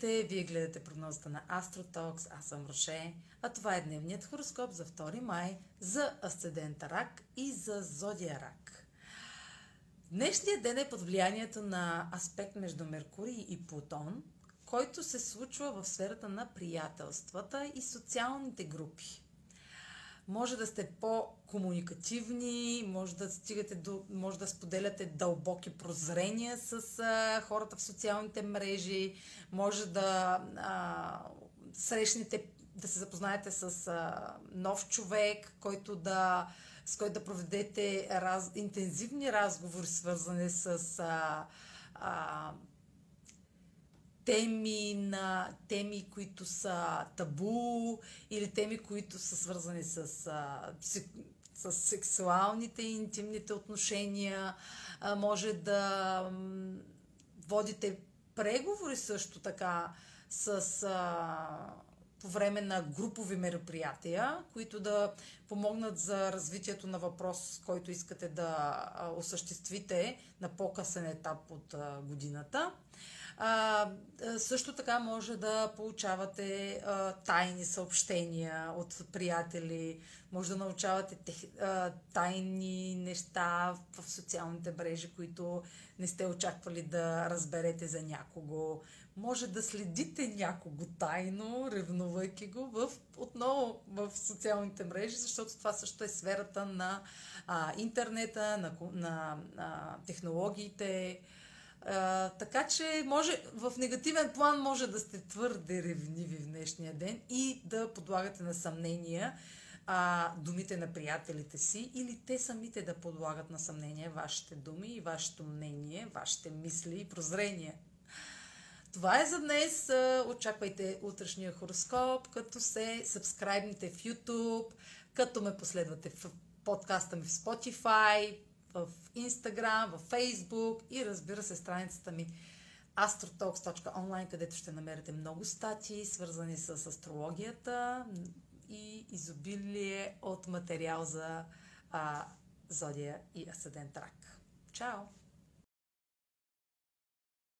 гледате прогнозата на Астротокс. Аз съм Роше, а това е дневният хороскоп за 2 май за Асцендента Рак и за Зодия Рак. Днешният ден е под влиянието на аспект между Меркурий и Плутон, който се случва в сферата на приятелствата и социалните групи може да сте по-комуникативни, може да стигате до, може да споделяте дълбоки прозрения с а, хората в социалните мрежи, може да а, срещнете, да се запознаете с а, нов човек, който да, с който да проведете раз, интензивни разговори, свързани с а, а, теми на теми, които са табу или теми, които са свързани с, с сексуалните и интимните отношения. Може да водите преговори също така с по време на групови мероприятия, които да помогнат за развитието на въпрос, който искате да осъществите на по-късен етап от годината. Също така може да получавате тайни съобщения от приятели, може да научавате тайни неща в социалните мрежи, които не сте очаквали да разберете за някого. Може да следите някого тайно, ревнувайки го в, отново в социалните мрежи, защото това също е сферата на а, интернета, на, на, на технологиите, а, така че може, в негативен план може да сте твърде ревниви в днешния ден и да подлагате на съмнения а, думите на приятелите си или те самите да подлагат на съмнение вашите думи и вашето мнение, вашите мисли и прозрения. Това е за днес. Очаквайте утрешния хороскоп, като се сабскрайбните в YouTube, като ме последвате в подкаста ми в Spotify, в Instagram, в Facebook и разбира се страницата ми astrotalks.online, където ще намерите много статии, свързани с астрологията и изобилие от материал за а, зодия и асцендент рак. Чао!